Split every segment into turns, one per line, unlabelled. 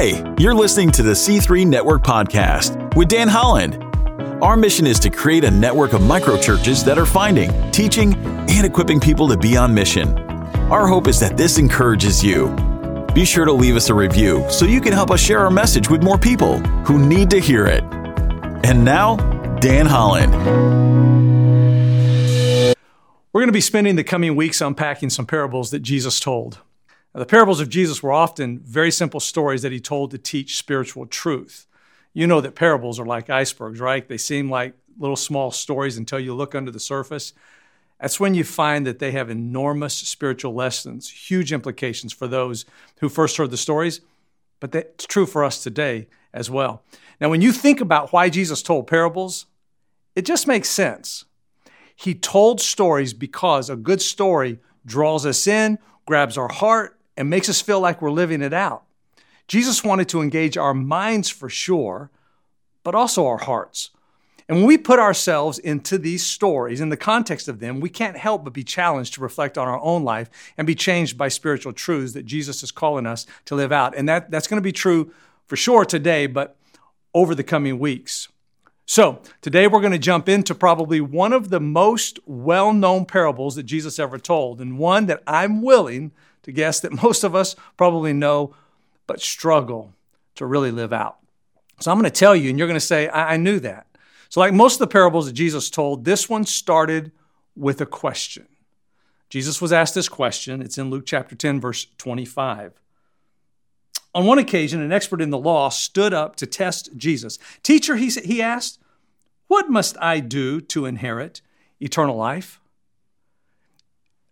Hey, you're listening to the C3 Network Podcast with Dan Holland. Our mission is to create a network of microchurches that are finding, teaching, and equipping people to be on mission. Our hope is that this encourages you. Be sure to leave us a review so you can help us share our message with more people who need to hear it. And now, Dan Holland.
We're going to be spending the coming weeks unpacking some parables that Jesus told. The parables of Jesus were often very simple stories that he told to teach spiritual truth. You know that parables are like icebergs, right? They seem like little small stories until you look under the surface. That's when you find that they have enormous spiritual lessons, huge implications for those who first heard the stories, but that's true for us today as well. Now, when you think about why Jesus told parables, it just makes sense. He told stories because a good story draws us in, grabs our heart, and makes us feel like we're living it out. Jesus wanted to engage our minds for sure, but also our hearts. And when we put ourselves into these stories, in the context of them, we can't help but be challenged to reflect on our own life and be changed by spiritual truths that Jesus is calling us to live out. And that, that's going to be true for sure today, but over the coming weeks. So, today we're going to jump into probably one of the most well known parables that Jesus ever told, and one that I'm willing to guess that most of us probably know but struggle to really live out. So, I'm going to tell you, and you're going to say, I, I knew that. So, like most of the parables that Jesus told, this one started with a question. Jesus was asked this question. It's in Luke chapter 10, verse 25. On one occasion, an expert in the law stood up to test Jesus. Teacher, he, he asked, What must I do to inherit eternal life?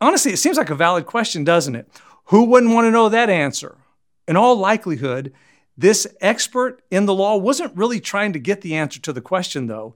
Honestly, it seems like a valid question, doesn't it? Who wouldn't want to know that answer? In all likelihood, this expert in the law wasn't really trying to get the answer to the question, though.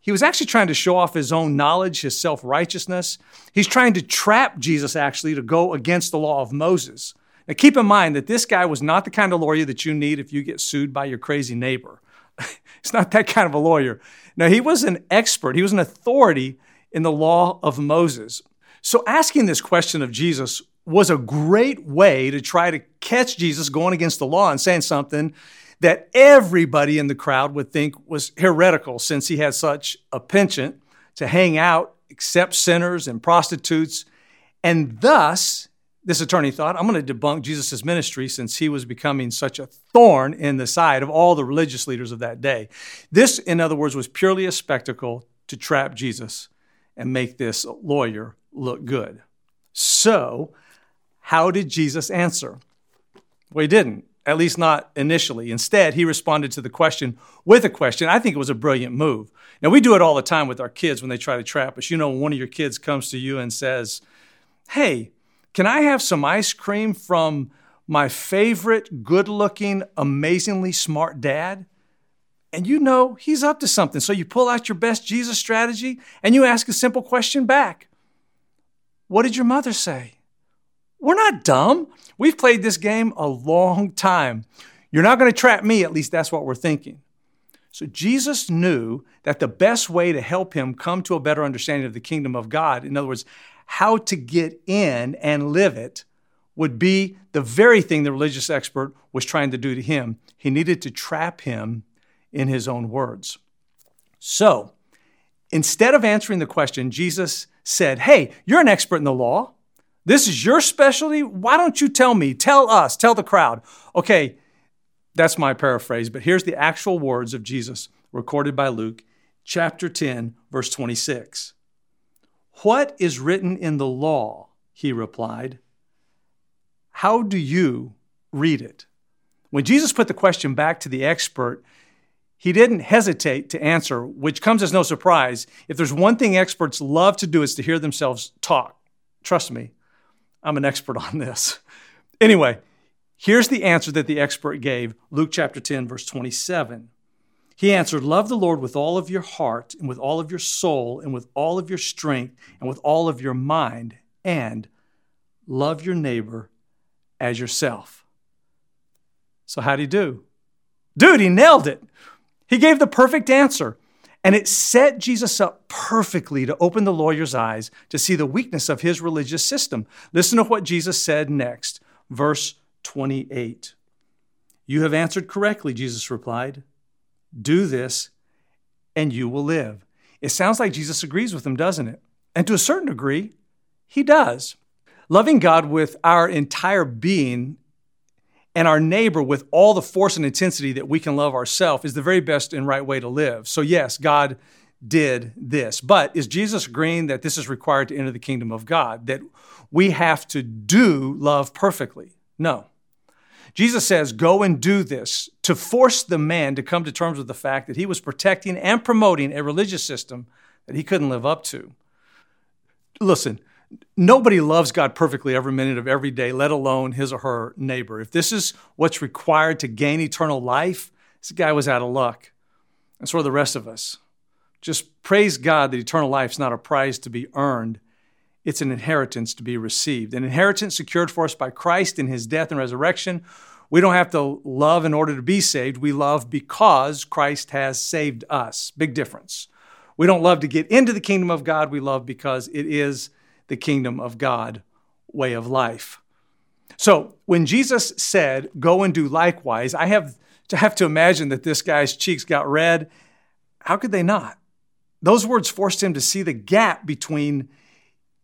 He was actually trying to show off his own knowledge, his self righteousness. He's trying to trap Jesus, actually, to go against the law of Moses. Now, keep in mind that this guy was not the kind of lawyer that you need if you get sued by your crazy neighbor. He's not that kind of a lawyer. Now, he was an expert, he was an authority in the law of Moses. So, asking this question of Jesus was a great way to try to catch Jesus going against the law and saying something that everybody in the crowd would think was heretical since he had such a penchant to hang out, accept sinners and prostitutes, and thus this attorney thought, I'm going to debunk Jesus' ministry since he was becoming such a thorn in the side of all the religious leaders of that day. This, in other words, was purely a spectacle to trap Jesus and make this lawyer look good. So, how did Jesus answer? Well, he didn't, at least not initially. Instead, he responded to the question with a question. I think it was a brilliant move. Now, we do it all the time with our kids when they try to trap us. You know, one of your kids comes to you and says, Hey, can I have some ice cream from my favorite, good looking, amazingly smart dad? And you know he's up to something. So you pull out your best Jesus strategy and you ask a simple question back What did your mother say? We're not dumb. We've played this game a long time. You're not going to trap me, at least that's what we're thinking. So Jesus knew that the best way to help him come to a better understanding of the kingdom of God, in other words, how to get in and live it would be the very thing the religious expert was trying to do to him. He needed to trap him in his own words. So, instead of answering the question, Jesus said, Hey, you're an expert in the law. This is your specialty. Why don't you tell me? Tell us, tell the crowd. Okay, that's my paraphrase, but here's the actual words of Jesus recorded by Luke, chapter 10, verse 26. What is written in the law? He replied. How do you read it? When Jesus put the question back to the expert, he didn't hesitate to answer, which comes as no surprise. If there's one thing experts love to do, it's to hear themselves talk. Trust me, I'm an expert on this. Anyway, here's the answer that the expert gave Luke chapter 10, verse 27. He answered, Love the Lord with all of your heart, and with all of your soul, and with all of your strength, and with all of your mind, and love your neighbor as yourself. So, how'd he do? Dude, he nailed it. He gave the perfect answer. And it set Jesus up perfectly to open the lawyer's eyes to see the weakness of his religious system. Listen to what Jesus said next, verse 28. You have answered correctly, Jesus replied. Do this, and you will live. It sounds like Jesus agrees with him, doesn't it? And to a certain degree, he does. Loving God with our entire being and our neighbor with all the force and intensity that we can love ourselves is the very best and right way to live. So, yes, God did this. But is Jesus agreeing that this is required to enter the kingdom of God? That we have to do love perfectly? No. Jesus says, Go and do this to force the man to come to terms with the fact that he was protecting and promoting a religious system that he couldn't live up to. Listen, nobody loves God perfectly every minute of every day, let alone his or her neighbor. If this is what's required to gain eternal life, this guy was out of luck. And so are the rest of us. Just praise God that eternal life is not a prize to be earned, it's an inheritance to be received. An inheritance secured for us by Christ in his death and resurrection. We don't have to love in order to be saved. We love because Christ has saved us. Big difference. We don't love to get into the kingdom of God. We love because it is the kingdom of God way of life. So when Jesus said, Go and do likewise, I have to have to imagine that this guy's cheeks got red. How could they not? Those words forced him to see the gap between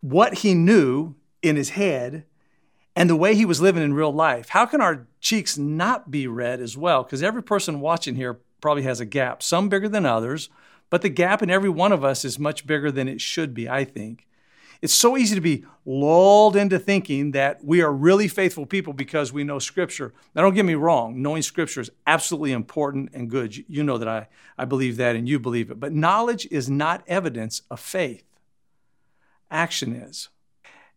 what he knew in his head and the way he was living in real life. How can our cheeks not be red as well? Because every person watching here probably has a gap, some bigger than others, but the gap in every one of us is much bigger than it should be, I think. It's so easy to be lulled into thinking that we are really faithful people because we know Scripture. Now, don't get me wrong, knowing Scripture is absolutely important and good. You know that I, I believe that and you believe it. But knowledge is not evidence of faith, action is.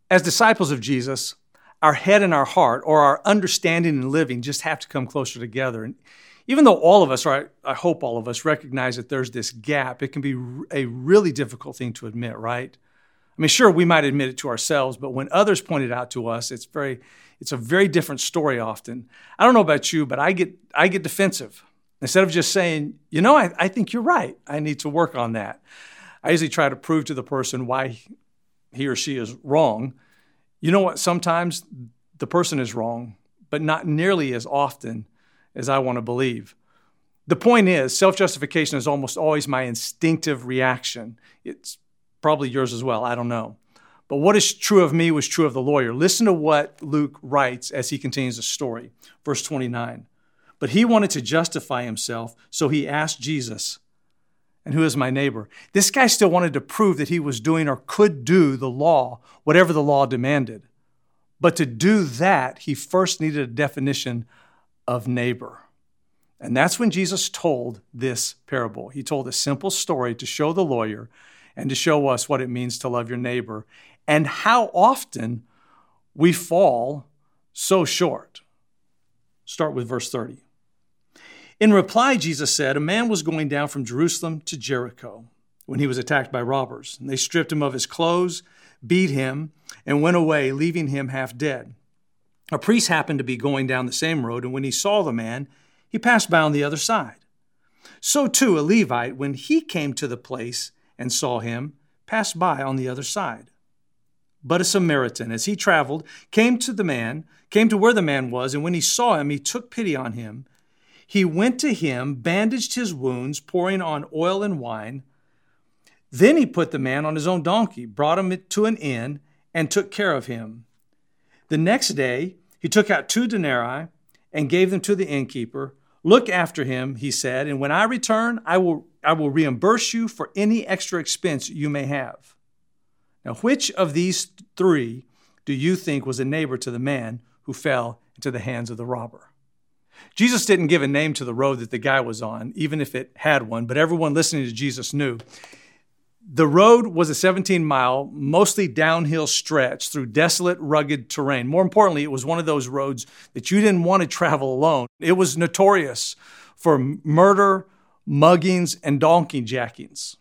As disciples of Jesus, our head and our heart, or our understanding and living, just have to come closer together. And even though all of us, or I, I hope all of us, recognize that there's this gap, it can be a really difficult thing to admit, right? I mean, sure, we might admit it to ourselves, but when others point it out to us, it's very, it's a very different story often. I don't know about you, but I get, I get defensive. Instead of just saying, you know, I, I think you're right. I need to work on that. I usually try to prove to the person why he or she is wrong. You know what? Sometimes the person is wrong, but not nearly as often as I want to believe. The point is, self justification is almost always my instinctive reaction. It's probably yours as well. I don't know. But what is true of me was true of the lawyer. Listen to what Luke writes as he continues the story. Verse 29. But he wanted to justify himself, so he asked Jesus, And who is my neighbor? This guy still wanted to prove that he was doing or could do the law, whatever the law demanded. But to do that, he first needed a definition of neighbor. And that's when Jesus told this parable. He told a simple story to show the lawyer and to show us what it means to love your neighbor and how often we fall so short. Start with verse 30. In reply, Jesus said, A man was going down from Jerusalem to Jericho when he was attacked by robbers. And they stripped him of his clothes, beat him, and went away, leaving him half dead. A priest happened to be going down the same road, and when he saw the man, he passed by on the other side. So too, a Levite, when he came to the place, and saw him, passed by on the other side. But a Samaritan, as he traveled, came to the man, came to where the man was, and when he saw him, he took pity on him. He went to him, bandaged his wounds, pouring on oil and wine. Then he put the man on his own donkey, brought him to an inn, and took care of him. The next day, he took out two denarii and gave them to the innkeeper. Look after him, he said, and when I return, I will I will reimburse you for any extra expense you may have. Now, which of these three do you think was a neighbor to the man who fell into the hands of the robber? Jesus didn't give a name to the road that the guy was on, even if it had one, but everyone listening to Jesus knew. The road was a 17 mile, mostly downhill stretch through desolate, rugged terrain. More importantly, it was one of those roads that you didn't want to travel alone. It was notorious for murder, muggings, and donkey jackings.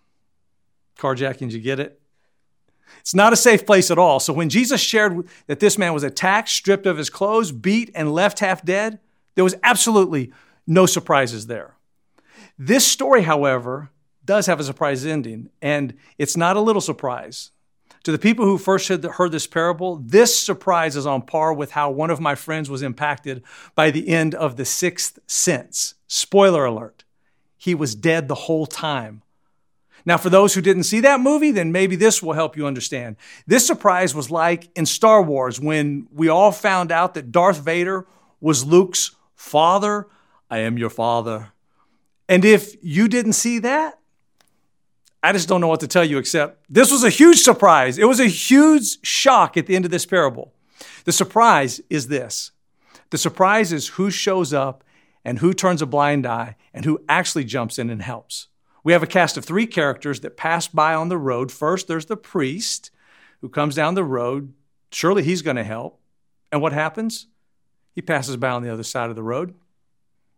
Carjackings, you get it? It's not a safe place at all. So when Jesus shared that this man was attacked, stripped of his clothes, beat, and left half dead, there was absolutely no surprises there. This story, however, does have a surprise ending, and it's not a little surprise. To the people who first heard this parable, this surprise is on par with how one of my friends was impacted by the end of The Sixth Sense. Spoiler alert, he was dead the whole time. Now, for those who didn't see that movie, then maybe this will help you understand. This surprise was like in Star Wars when we all found out that Darth Vader was Luke's father. I am your father. And if you didn't see that, I just don't know what to tell you except this was a huge surprise. It was a huge shock at the end of this parable. The surprise is this the surprise is who shows up and who turns a blind eye and who actually jumps in and helps. We have a cast of three characters that pass by on the road. First, there's the priest who comes down the road. Surely he's going to help. And what happens? He passes by on the other side of the road.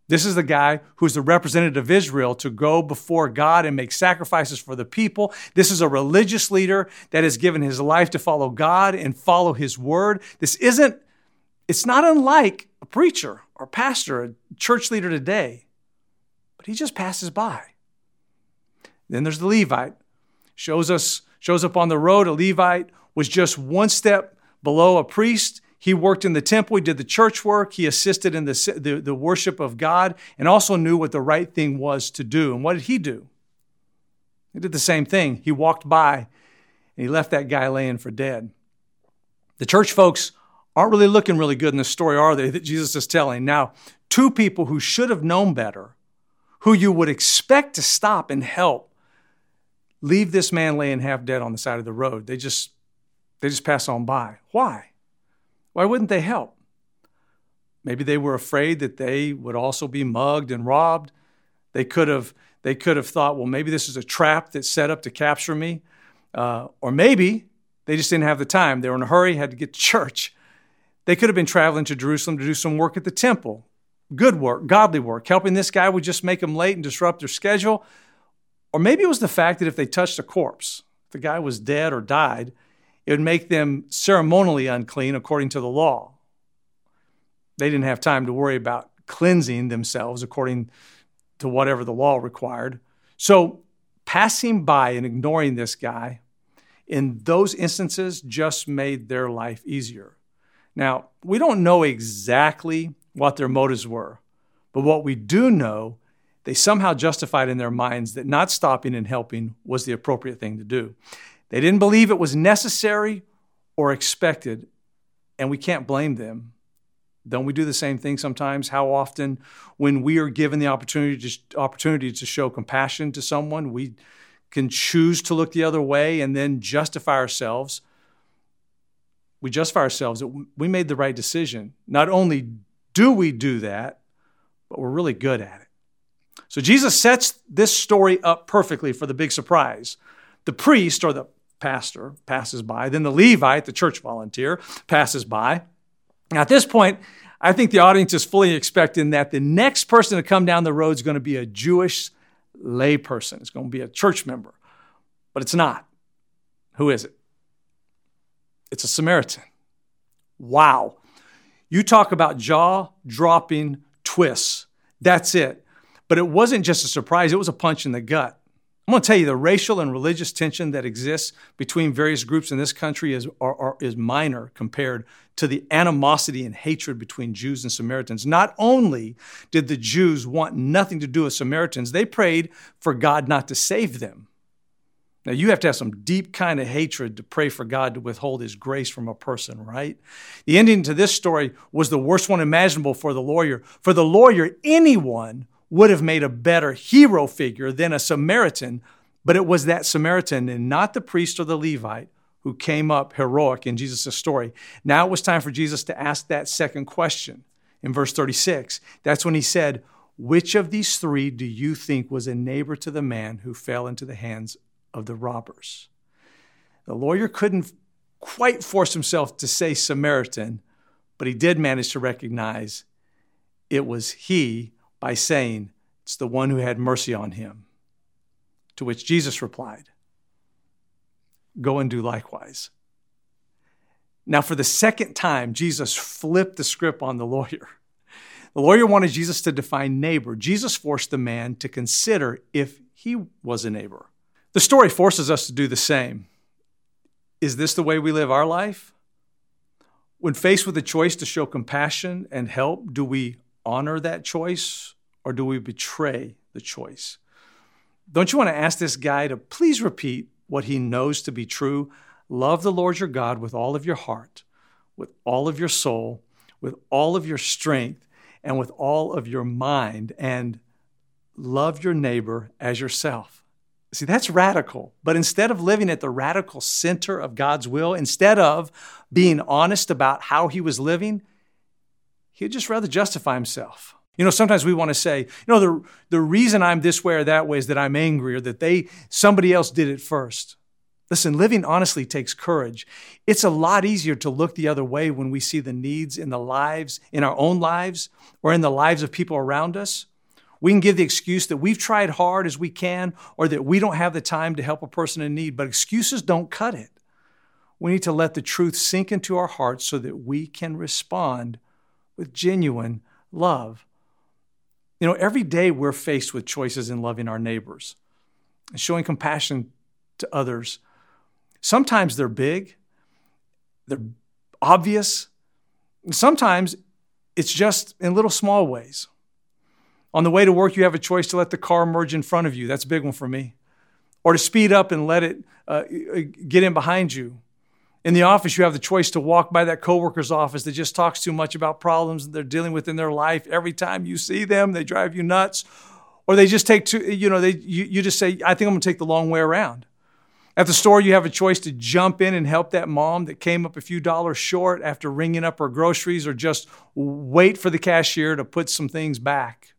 This is the guy who's the representative of Israel to go before God and make sacrifices for the people. This is a religious leader that has given his life to follow God and follow his word. This isn't, it's not unlike a preacher or pastor, a church leader today, but he just passes by. Then there's the Levite. Shows us, shows up on the road. A Levite was just one step below a priest he worked in the temple, he did the church work, he assisted in the, the, the, worship of God, and also knew what the right thing was to do. And what did he do? He did the same thing. He walked by and he left that guy laying for dead. The church folks aren't really looking really good in the story, are they, that Jesus is telling? Now, two people who should have known better, who you would expect to stop and help, leave this man laying half dead on the side of the road. They just they just pass on by. Why? Why wouldn't they help? Maybe they were afraid that they would also be mugged and robbed. They could have, they could have thought, well, maybe this is a trap that's set up to capture me. Uh, or maybe they just didn't have the time. They were in a hurry, had to get to church. They could have been traveling to Jerusalem to do some work at the temple. Good work, godly work. Helping this guy would just make them late and disrupt their schedule. Or maybe it was the fact that if they touched a corpse, if the guy was dead or died, it would make them ceremonially unclean according to the law. They didn't have time to worry about cleansing themselves according to whatever the law required. So, passing by and ignoring this guy in those instances just made their life easier. Now, we don't know exactly what their motives were, but what we do know, they somehow justified in their minds that not stopping and helping was the appropriate thing to do. They didn't believe it was necessary or expected, and we can't blame them. Don't we do the same thing sometimes? How often, when we are given the opportunity to, opportunity to show compassion to someone, we can choose to look the other way and then justify ourselves. We justify ourselves that we made the right decision. Not only do we do that, but we're really good at it. So Jesus sets this story up perfectly for the big surprise. The priest or the pastor passes by. Then the Levite, the church volunteer, passes by. Now, at this point, I think the audience is fully expecting that the next person to come down the road is going to be a Jewish layperson. It's going to be a church member. But it's not. Who is it? It's a Samaritan. Wow. You talk about jaw dropping twists. That's it. But it wasn't just a surprise, it was a punch in the gut. I'm going to tell you the racial and religious tension that exists between various groups in this country is, are, are, is minor compared to the animosity and hatred between Jews and Samaritans. Not only did the Jews want nothing to do with Samaritans, they prayed for God not to save them. Now, you have to have some deep kind of hatred to pray for God to withhold his grace from a person, right? The ending to this story was the worst one imaginable for the lawyer. For the lawyer, anyone would have made a better hero figure than a Samaritan, but it was that Samaritan and not the priest or the Levite who came up heroic in Jesus' story. Now it was time for Jesus to ask that second question in verse 36. That's when he said, Which of these three do you think was a neighbor to the man who fell into the hands of the robbers? The lawyer couldn't quite force himself to say Samaritan, but he did manage to recognize it was he by saying, It's the one who had mercy on him. To which Jesus replied, Go and do likewise. Now, for the second time, Jesus flipped the script on the lawyer. The lawyer wanted Jesus to define neighbor. Jesus forced the man to consider if he was a neighbor. The story forces us to do the same. Is this the way we live our life? When faced with a choice to show compassion and help, do we honor that choice or do we betray the choice? Don't you want to ask this guy to please repeat what he knows to be true? Love the Lord your God with all of your heart, with all of your soul, with all of your strength, and with all of your mind, and love your neighbor as yourself. See, that's radical. But instead of living at the radical center of God's will, instead of being honest about how he was living, he'd just rather justify himself. You know, sometimes we want to say, you know, the, the reason I'm this way or that way is that I'm angry or that they somebody else did it first. Listen, living honestly takes courage. It's a lot easier to look the other way when we see the needs in the lives, in our own lives, or in the lives of people around us. We can give the excuse that we've tried hard as we can or that we don't have the time to help a person in need, but excuses don't cut it. We need to let the truth sink into our hearts so that we can respond with genuine love. You know, every day we're faced with choices in loving our neighbors and showing compassion to others. Sometimes they're big, they're obvious. Sometimes it's just in little small ways. On the way to work, you have a choice to let the car merge in front of you. That's a big one for me. Or to speed up and let it uh, get in behind you. In the office, you have the choice to walk by that coworker's office that just talks too much about problems that they're dealing with in their life. Every time you see them, they drive you nuts. Or they just take you know, they, you, you just say, I think I'm going to take the long way around. At the store, you have a choice to jump in and help that mom that came up a few dollars short after ringing up her groceries or just wait for the cashier to put some things back.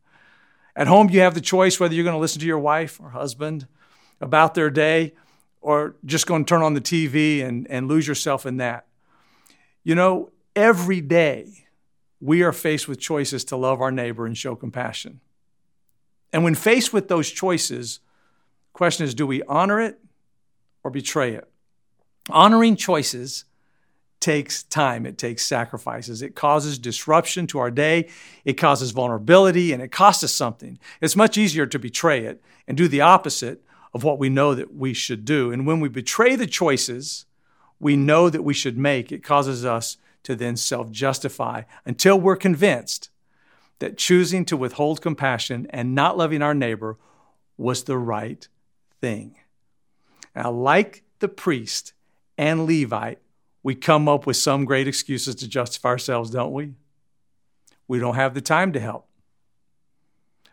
At home, you have the choice whether you're going to listen to your wife or husband about their day or just going to turn on the TV and, and lose yourself in that. You know, every day we are faced with choices to love our neighbor and show compassion. And when faced with those choices, question is do we honor it or betray it? Honoring choices takes time, it takes sacrifices. It causes disruption to our day, it causes vulnerability, and it costs us something. It's much easier to betray it and do the opposite of what we know that we should do. And when we betray the choices we know that we should make, it causes us to then self justify until we're convinced that choosing to withhold compassion and not loving our neighbor was the right thing. Now, like the priest and Levite, we come up with some great excuses to justify ourselves, don't we? We don't have the time to help.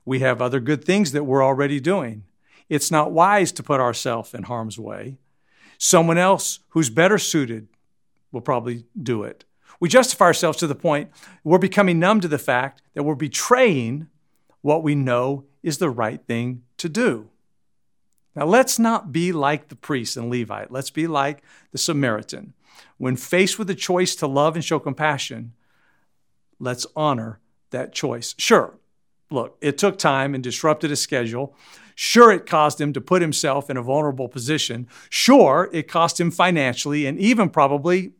We have other good things that we're already doing. It's not wise to put ourselves in harm's way. Someone else who's better suited will probably do it. We justify ourselves to the point we're becoming numb to the fact that we're betraying what we know is the right thing to do. Now, let's not be like the priest and Levite. Let's be like the Samaritan. When faced with the choice to love and show compassion, let's honor that choice. Sure, look, it took time and disrupted his schedule. Sure, it caused him to put himself in a vulnerable position. Sure, it cost him financially and even probably,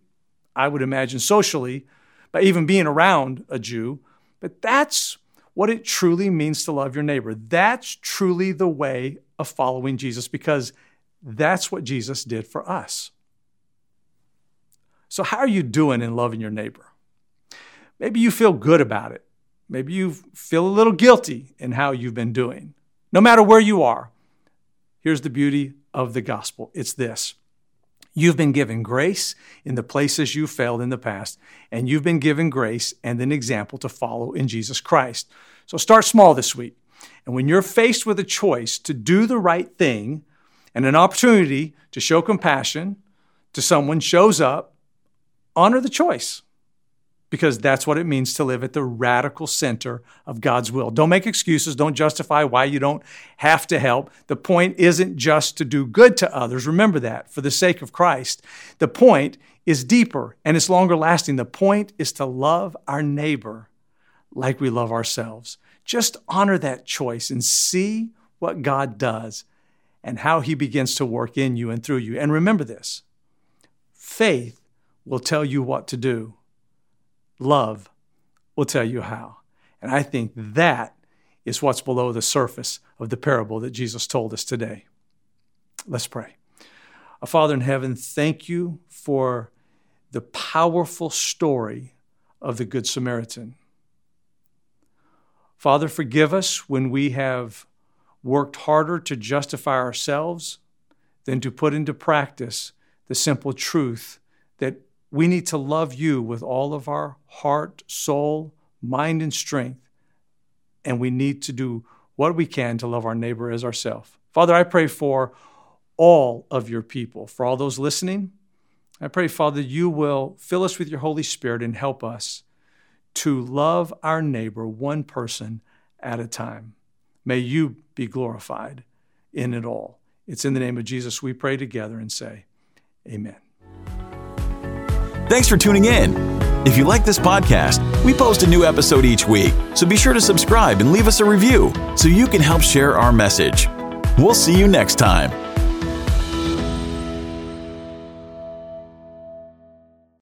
I would imagine, socially, by even being around a Jew. But that's what it truly means to love your neighbor. That's truly the way of following Jesus because that's what Jesus did for us. So, how are you doing in loving your neighbor? Maybe you feel good about it. Maybe you feel a little guilty in how you've been doing. No matter where you are, here's the beauty of the gospel it's this You've been given grace in the places you failed in the past, and you've been given grace and an example to follow in Jesus Christ. So start small this week. And when you're faced with a choice to do the right thing and an opportunity to show compassion to someone shows up, honor the choice because that's what it means to live at the radical center of God's will. Don't make excuses. Don't justify why you don't have to help. The point isn't just to do good to others. Remember that for the sake of Christ. The point is deeper and it's longer lasting. The point is to love our neighbor like we love ourselves. Just honor that choice and see what God does and how he begins to work in you and through you. And remember this faith will tell you what to do, love will tell you how. And I think that is what's below the surface of the parable that Jesus told us today. Let's pray. Our Father in heaven, thank you for the powerful story of the Good Samaritan. Father, forgive us when we have worked harder to justify ourselves than to put into practice the simple truth that we need to love you with all of our heart, soul, mind, and strength. And we need to do what we can to love our neighbor as ourselves. Father, I pray for all of your people, for all those listening. I pray, Father, you will fill us with your Holy Spirit and help us to love our neighbor one person at a time. May you be glorified in it all. It's in the name of Jesus we pray together and say, Amen.
Thanks for tuning in. If you like this podcast, we post a new episode each week, so be sure to subscribe and leave us a review so you can help share our message. We'll see you next time.